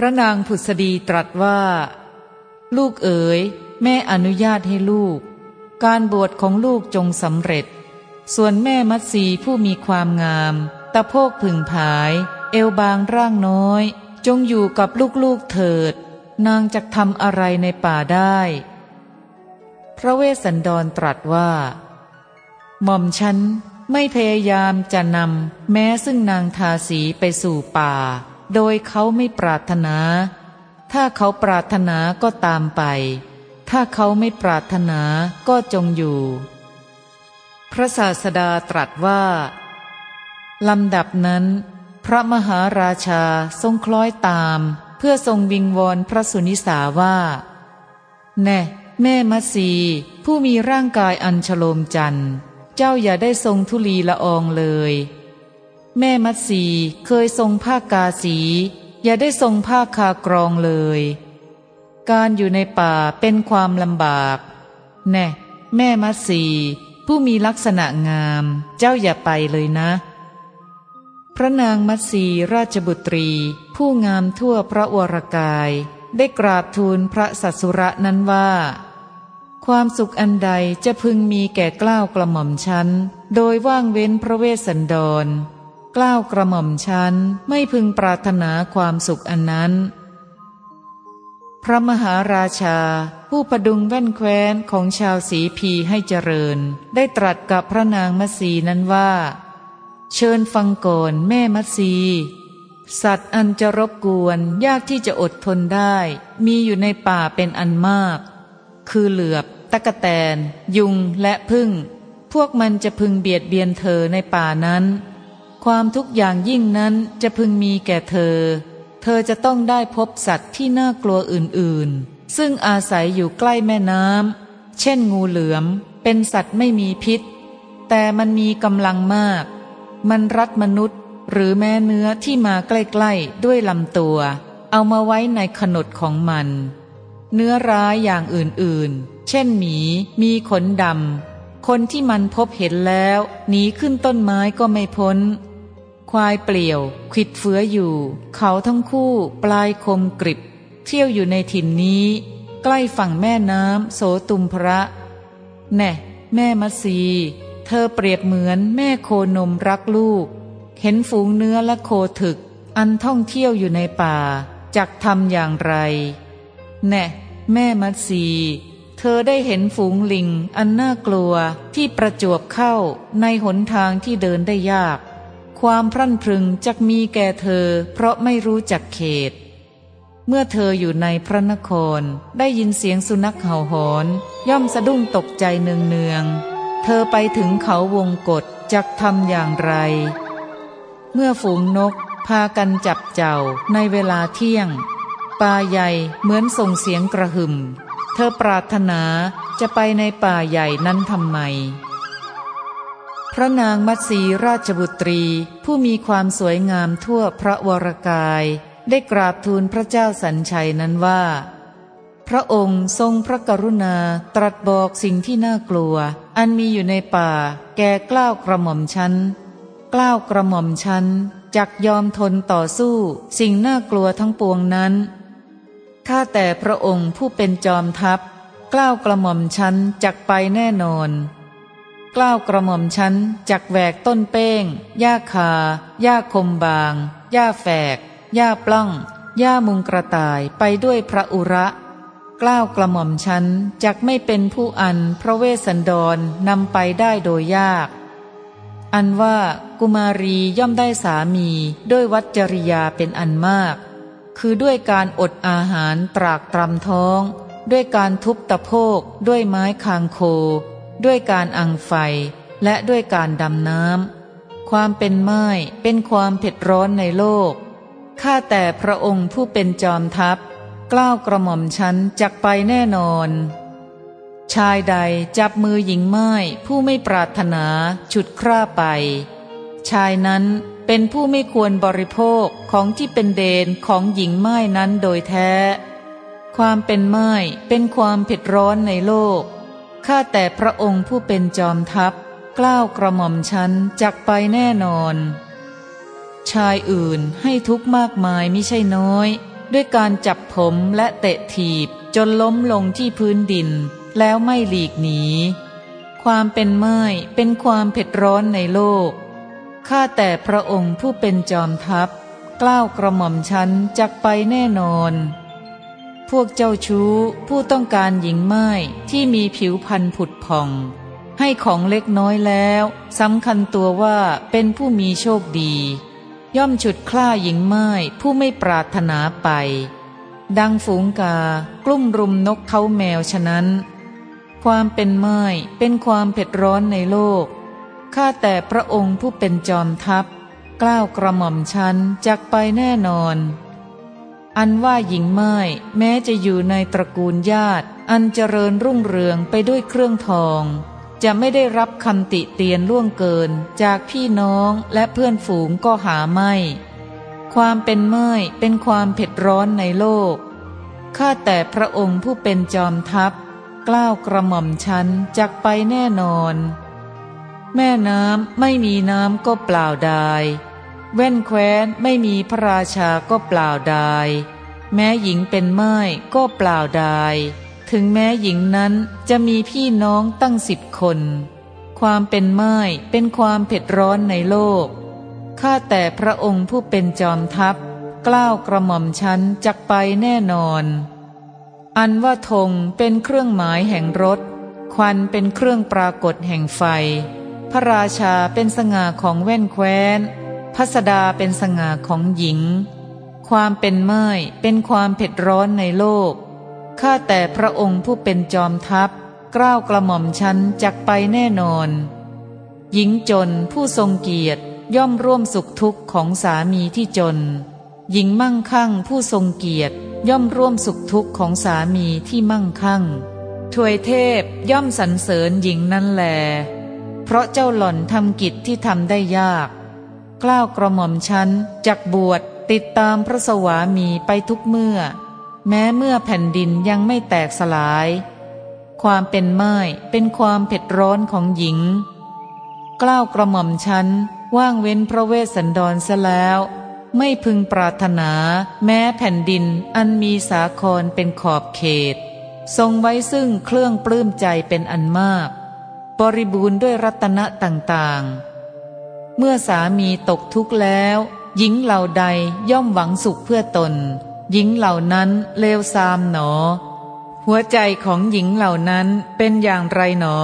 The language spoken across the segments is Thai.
ระนางผุษดีตรัสว่า ลูกเอ๋ย แม่อนุญาตให้ลูก การบวชของลูกจงสำเร็จ ส่วนแม่มัตสีผู้มีความงาม ตะโพกผึ่งผาย เอวบางร่างน้อย จงอยู่กับลูกๆเถิด นางจะทำอะไรในป่าได้ พระเวสสันดรตรัสว่า หม่อมฉันไม่พยายามจะนำแม้ซึ่งนางทาสีไปสู่ป่า โดยเขาไม่ปรารถนา ถ้าเขาปรารถนาก็ตามไป ถ้าเขาไม่ปรารถนาก็จงอยู่ พระศาสดาตรัสว่าลำดับนั้น พระมหาราชาทรงคล้อยตาม เพื่อทรงวิงวอนพระสุนิสาว่า แน่แม่มัสี ผู้มีร่างกายอันฉโลมจันทร์ เจ้าอย่าได้ทรงทุลีละอองเลย แม่มัตสีเคยทรงผ้ากาสี อย่าได้ทรงผ้าคากรองเลย การอยู่ในป่าเป็นความลำบาก แน่ แม่มัตสีผู้มีลักษณะงาม เจ้าอย่าไปเลยนะ พระนางมัตสีราชบุตรี ผู้งามทั่วพระวรกาย ได้กราบทูลพระสัสุระนั้นว่า ความสุขอันใดจะพึงมีแก่กล้าวกระหม่อมชั้น โดยว่างเว้นพระเวสสันดร กล้าวกระหม่อมชั้นไม่พึงปรารถนาความสุขอันนั้น พระมหาราชา ผู้ประดุงแว่นแคว้นของชาวสีพีให้เจริญ ได้ตรัสกับพระนางมัสีนั้นว่า เชิญฟังก่อนแม่มัสีสัตว์อันจะรบกวนยากที่จะอดทนได้ มีอยู่ในป่าเป็นอันมาก คือเหลือบ ตะกะแตน ยุงและพึ่ง พวกมันจะพึงเบียดเบียนเธอในป่านั้น ความทุกอย่างยิ่งนั้นจะพึงมีแก่เธอ เธอจะต้องได้พบสัตว์ที่น่ากลัวอื่นๆ ซึ่งอาศัยอยู่ใกล้แม่น้ำ เช่นงูเหลือม เป็นสัตว์ไม่มีพิษ แต่มันมีกำลังมาก มันรัดมนุษย์หรือแม้เนื้อที่มาใกล้ๆ ด้วยลำตัว เอามาไว้ในขนดของมัน เนื้อร้ายอย่างอื่นๆ เช่นหมี มีขนดำคนที่มันพบเห็นแล้วหนีขึ้นต้นไม้ก็ไม่พ้น ควายเปลี่ยว ขิดเฟื้ออยู่ เขาทั้งคู่ปลายคมกริบ เที่ยวอยู่ในถิ่นนี้ ใกล้ฝั่งแม่น้ำโสตุมพระ แน่ แม่มัสี เธอเปรียบเหมือนแม่โคนมรักลูก เห็นฝูงเนื้อและโคถึก อันท่องเที่ยวอยู่ในป่าจักทำอย่างไร แน่ แม่มัสีเธอได้เห็นฝูงลิงอันน่ากลัวที่ประจวบเข้าในหนทางที่เดินได้ยาก ความพรั่นพรึงจะมีแก่เธอ เพราะไม่รู้จักเขต เมื่อเธออยู่ในพระนครได้ยินเสียงสุนัขเห่าหอน ย่อมสะดุ้งตกใจเนืองเนืองเธอไปถึงเขาวงกฏจักทำอย่างไร เมื่อฝูงนกพากันจับเจ้าในเวลาเที่ยงป่าใหญ่เหมือนส่งเสียงกระหึ่ม เธอปรารถนาจะไปในป่าใหญ่นั้นทำไม พระนางมัตสีราชบุตรีผู้มีความสวยงามทั่วพระวรกาย ได้กราบทูลพระเจ้าสัญชัยนั้นว่า พระองค์ทรงพระกรุณาตรัสบอกสิ่งที่น่ากลัว อันมีอยู่ในป่า แก่กล้าวกระหม่อมชั้นกล้าวกระหม่อมชั้นจักยอมทนต่อสู้ สิ่งน่ากลัวทั้งปวงนั้นข้าแต่พระองค์ผู้เป็นจอมทัพกล้าวกระหม่อมชั้นจักไปแน่นอน กล้าวกระหม่อมชั้นจักแหวกต้นเป้งหญ้าคาหญ้าคมบางหญ้าแฝกหญ้าปล้องหญ้ามุงกระต่ายไปด้วยพระอุระ กล้าวกระหม่อมชั้นจักไม่เป็นผู้อันพระเวสสันดรนำไปได้โดยยาก อันว่ากุมารีย่อมได้สามีด้วยวัจริยาเป็นอันมาก คือด้วยการอดอาหารตรากตรำท้อง ด้วยการทุบตะโพกด้วยไม้คางโค ด้วยการอังไฟและด้วยการดำน้ำความเป็นไม้เป็นความเผ็ดร้อนในโลก ข้าแต่พระองค์ผู้เป็นจอมทัพ กล้าวกระหม่อมฉันจักไปแน่นอน ชายใดจับมือหญิงไม้ผู้ไม่ปรารถนาฉุดคร่าไป ชายนั้นเป็นผู้ไม่ควรบริโภคของที่เป็นเดนของหญิงไม้นั้นโดยแท้ ความเป็นไม้เป็นความเผ็ดร้อนในโลก ข้าแต่พระองค์ผู้เป็นจอมทัพกล้าวกระหม่อมชั้นจักไปแน่นอน ชายอื่นให้ทุกข์มากมายไม่ใช่น้อย ด้วยการจับผมและเตะถีบจนล้มลงที่พื้นดิน แล้วไม่หลีกหนี ความเป็นไม้เป็นความเผ็ดร้อนในโลกข้าแต่พระองค์ผู้เป็นจอมทัพกล้าวกระหม่อมฉันจักไปแน่นอน พวกเจ้าชู้ผู้ต้องการหญิงไม้ที่มีผิวพันธุ์ผุดผ่อง ให้ของเล็กน้อยแล้วสำคัญตัวว่าเป็นผู้มีโชคดี ย่อมฉุดคล้าหญิงไม้ผู้ไม่ปรารถนาไป ดังฝูงกากลุ่มรุมนกเขาแมวฉะนั้น ความเป็นไม้เป็นความเผ็ดร้อนในโลกข้าแต่พระองค์ผู้เป็นจอมทัพกล้าวกระหม่อมชันจากไปแน่นอน อันว่าหญิงไม้แม้จะอยู่ในตระกูลญาติ อันเจริญรุ่งเรืองไปด้วยเครื่องทอง จะไม่ได้รับคำติเตียนล่วงเกิน จากพี่น้องและเพื่อนฝูงก็หาไม่ ความเป็นเมื่อยเป็นความเผ็ดร้อนในโลก ข้าแต่พระองค์ผู้เป็นจอมทัพ กล้าวกระหม่อมชันจักไปแน่นอน แม่น้ำไม่มีน้ำก็เปล่าดาย แว่นแคว้นไม่มีพระราชาก็เปล่าดาย แม้หญิงเป็นไม้ก็เปล่าดาย ถึงแม้หญิงนั้นจะมีพี่น้องตั้งสิบคน ความเป็นไม้เป็นความเผ็ดร้อนในโลก ข้าแต่พระองค์ผู้เป็นจอมทัพ กล้าวกระหม่อมชั้นจักไปแน่นอน อันว่าธงเป็นเครื่องหมายแห่งรถ ควันเป็นเครื่องปรากฏแห่งไฟ พระราชาเป็นสง่าของแว่นแคว้น พัสดาเป็นสง่าของหญิง ความเป็นไม้เป็นความเผ็ดร้อนในโลก ข้าแต่พระองค์ผู้เป็นจอมทัพกล้าวกระหม่อมชั้นจักไปแน่นอน หญิงจนผู้ทรงเกียรติย่อมร่วมสุขทุกข์ของสามีที่จน หญิงมั่งคั่งผู้ทรงเกียรติย่อมร่วมสุขทุกข์ของสามีที่มั่งคั่งถวยเทพย่อมสรรเสริญหญิงนั่นแล เพราะเจ้าหล่อนทำกิจที่ทำได้ยาก กล้าวกระหม่อมชั้นจักบวชติดตามพระสวามีไปทุกเมื่อ แม้เมื่อแผ่นดินยังไม่แตกสลาย ความเป็นไม้เป็นความเผ็ดร้อนของหญิง กล้าวกระหม่อมชั้นว่างเว้นพระเวสสันดรซะแล้ว ไม่พึงปรารถนา แม้แผ่นดินอันมีสาครเป็นขอบเขต ทรงไว้ซึ่งเครื่องปลื้มใจเป็นอันมาก บริบูรณ์ด้วยรัตนะต่างๆ เมื่อสามีตกทุกข์แล้ว หญิงเหล่าใดย่อมหวังสุขเพื่อตน หญิงเหล่านั้นเลวซามหนอ หัวใจของหญิงเหล่านั้นเป็นอย่างไรหนอ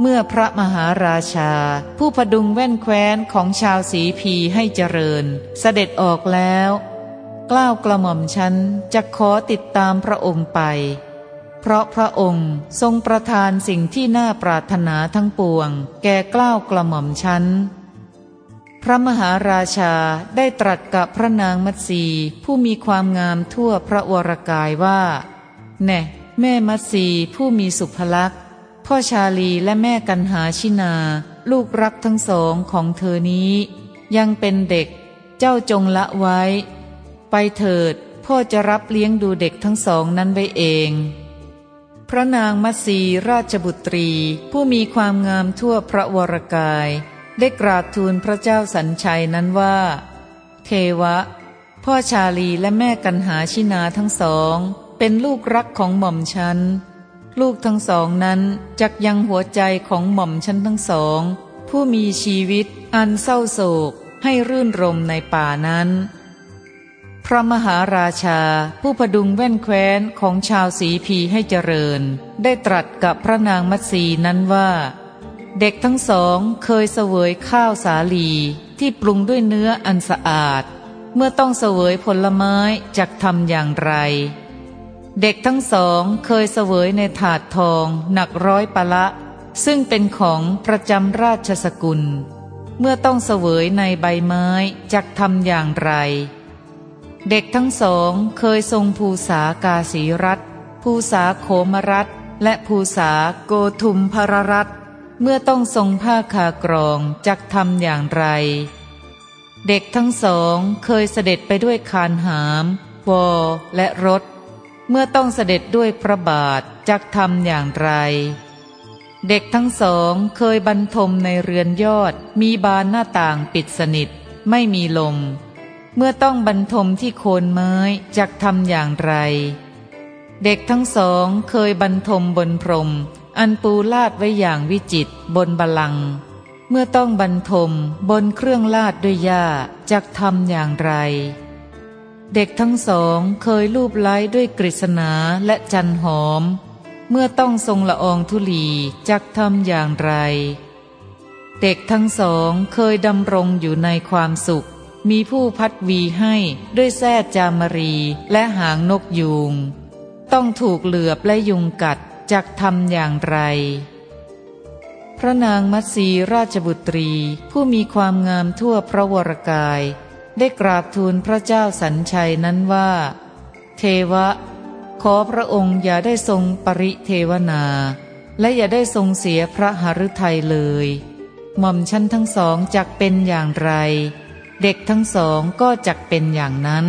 เมื่อพระมหาราชา ผู้พดุงแว่นแคว้นของชาวสีพีให้เจริญ เสด็จออกแล้ว กล้าวกระหม่อมฉันจะขอติดตามพระองค์ไป เพราะพระองค์ทรงประทานสิ่งที่น่าปรารถนาทั้งปวง แก่กล้าวกระหม่อมฉันพระมหาราชาได้ตรัสกับพระนางมัตสีผู้มีความงามทั่วพระวรกายว่า แน่แม่มัตสีผู้มีสุภลักษณ์ พ่อชาลีและแม่กันหาชินา ลูกรักทั้งสองของเธอนี้ ยังเป็นเด็กเจ้าจงละไว้ ไปเถิดพ่อจะรับเลี้ยงดูเด็กทั้งสองนั้นไว้เอง พระนางมัสีราชบุตรี ผู้มีความงามทั่วพระวรกาย ได้กราบทูลพระเจ้าสัญชัยนั้นว่า เทวะ พ่อชาลีและแม่กันหาชินาทั้งสอง เป็นลูกรักของหม่อมฉัน ลูกทั้งสองนั้นจักยังหัวใจของหม่อมฉันทั้งสอง ผู้มีชีวิตอันเศร้าโศกให้รื่นรมในป่านั้น พระมหาราชา ผู้พดุงแว่นแคว้นของชาวสีพีให้เจริญ ได้ตรัสกับพระนางมัตสีนั้นว่า เด็กทั้งสองเคยเสวยข้าวสาลีที่ปรุงด้วยเนื้ออันสะอาด เมื่อต้องเสวยผลไม้จะทำอย่างไร เด็กทั้งสองเคยเสวยในถาดทองหนักร้อยปะละ ซึ่งเป็นของประจำราชสกุล เมื่อต้องเสวยในใบไม้จะทำอย่างไร เด็กทั้งสองเคยทรงภูษากาสีรัตภูษาโคมรัตและภูษาโกทุมพรรัตเมื่อต้องทรงผ้าคากรองจักทำอย่างไร เด็กทั้งสองเคยเสด็จไปด้วยคานหามวอและรถ เมื่อต้องเสด็จด้วยพระบาทจักทำอย่างไร เด็กทั้งสองเคยบรรทมในเรือนยอดมีบานหน้าต่างปิดสนิท ไม่มีลม เมื่อต้องบรรทมที่โคนไม้จักทำอย่างไร เด็กทั้งสองเคยบรรทมบนพรม อันปูลาดไว้อย่างวิจิตบนบาลัง เมื่อต้องบรรทมบนเครื่องลาดด้วยหญ้าจักทำอย่างไร เด็กทั้งสองเคยลูบไล้ด้วยกฤษณาและจันหอม เมื่อต้องทรงละอองธุลีจักทำอย่างไร เด็กทั้งสองเคยดำรงอยู่ในความสุข มีผู้พัดวีให้ด้วยแส้จามรีและหางนกยูง ต้องถูกเหลือบและยุงกัดจักทำอย่างไร พระนางมัตสีราชบุตรี ผู้มีความงามทั่วพระวรกาย ได้กราบทูลพระเจ้าสัญชัยนั้นว่า เทวะ ขอพระองค์อย่าได้ทรงปริเทวนา และอย่าได้ทรงเสียพระหฤทัยเลย หม่อมชั้นทั้งสองจักเป็นอย่างไร เด็กทั้งสองก็จักเป็นอย่างนั้น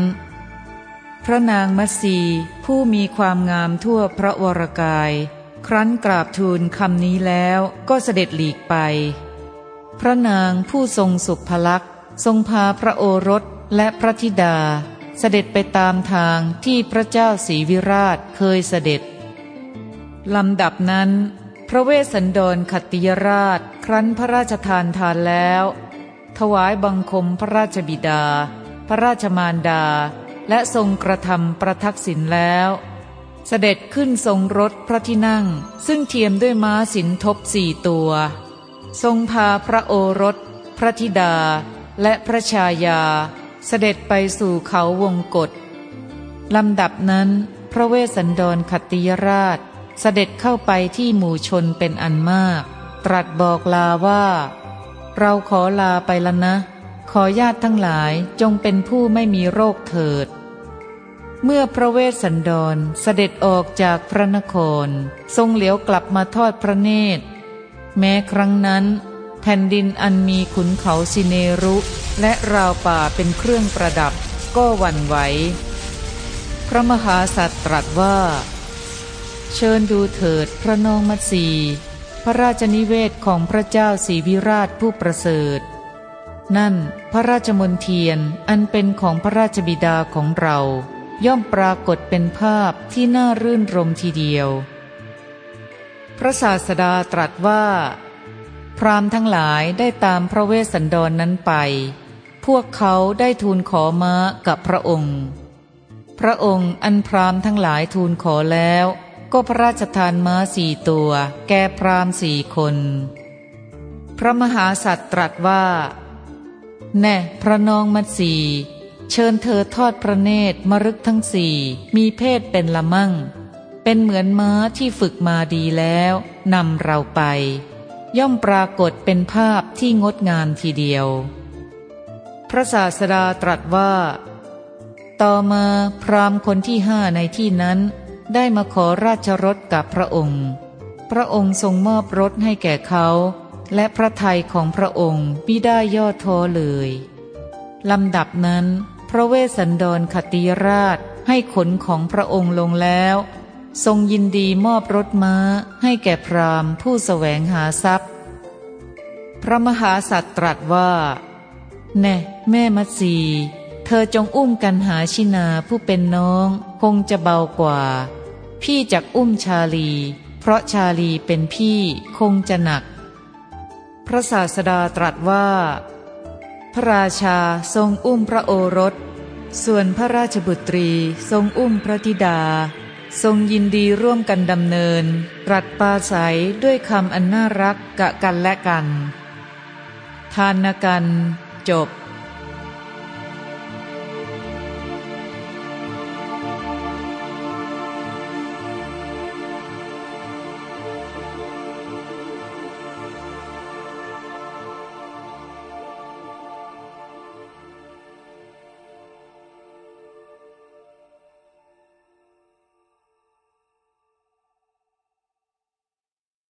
พระนางมัสีผู้มีความงามทั่วพระวรกาย ครั้นกราบทูลคำนี้แล้วก็เสด็จหลีกไป พระนางผู้ทรงสุภลักษณ์ทรงพาพระโอรสและพระธิดา เสด็จไปตามทางที่พระเจ้าศรีวิราชเคยเสด็จลำดับนั้น พระเวสสันดรขติยราช ครั้นพระราชทานทานแล้ว ถวายบังคมพระราชบิดา พระราชมารดา และทรงกระทำประทักษิณแล้ว เสด็จขึ้นทรงรถพระที่นั่ง ซึ่งเทียมด้วยม้าสินทบสี่ตัว ทรงพาพระโอรส พระธิดา และพระชายา เสด็จไปสู่เขาวงกฏลำดับนั้นพระเวสสันดรขติยราช เสด็จเข้าไปที่หมู่ชนเป็นอันมาก ตรัสบอกลาว่า เราขอลาไปละนะ ขอญาติทั้งหลายจงเป็นผู้ไม่มีโรคเถิด เมื่อพระเวสสันดรเสด็จออกจากพระนคร ทรงเหลียวกลับมาทอดพระเนตร แม้ครั้งนั้น แผ่นดินอันมีขุนเขาสิเนรุ และราวป่าเป็นเครื่องประดับก็หวั่นไหว พระมหาสัตว์ตรัสว่า เชิญดูเถิดพระนองมัตสี พระราชนิเวศของพระเจ้าศรีวิราชผู้ประเสริฐ นั่นพระราชมนเทียนอันเป็นของพระราชบิดาของเรา ย่อมปรากฏเป็นภาพที่น่ารื่นรมทีเดียว พระศาสดาตรัสว่า พรามทั้งหลายได้ตามพระเวสสันดรนนั้นไป พวกเขาได้ทูลขอม้ากับพระองค์ พระองค์อันพรามทั้งหลายทูลขอแล้ว ก็พระราชทานม้าสี่ตัว แก่พรามสี่คน พระมหาสัตว์ตรัสว่า แน่พระนองมัดสีเชิญเธอทอดพระเนตรมรึกทั้งสี่มีเพศเป็นละมั่ง เป็นเหมือนม้าที่ฝึกมาดีแล้วนำเราไป ย่อมปรากฏเป็นภาพที่งดงามทีเดียว พระศาสดาตรัสว่า ต่อมาพรามคนที่ห้าในที่นั้น ได้มาขอราชรถกับพระองค์ พระองค์ทรงมอบรถให้แก่เขา และพระทัยของพระองค์มิได้ย่อท้อเลยลำดับนั้น พระเวสสันดรขติราชให้ขนของพระองค์ลงแล้ว ทรงยินดีมอบรถม้าให้แก่พราหมณ์ผู้แสวงหาทรัพย์ พระมหาสัตว์ตรัสว่า แน่แม่มัสีเธอจงอุ้มกันหาชินาผู้เป็นน้องคงจะเบากว่า พี่จักอุ้มชาลี เพราะชาลีเป็นพี่คงจะหนัก พระศาสดาตรัสว่า พระราชาทรงอุ้มพระโอรส ส่วนพระราชบุตรีทรงอุ้มพระธิดา ทรงยินดีร่วมกันดำเนิน ตรัสปาศัยด้วยคำอันน่ารักกะกันและกัน ทานกัน จบ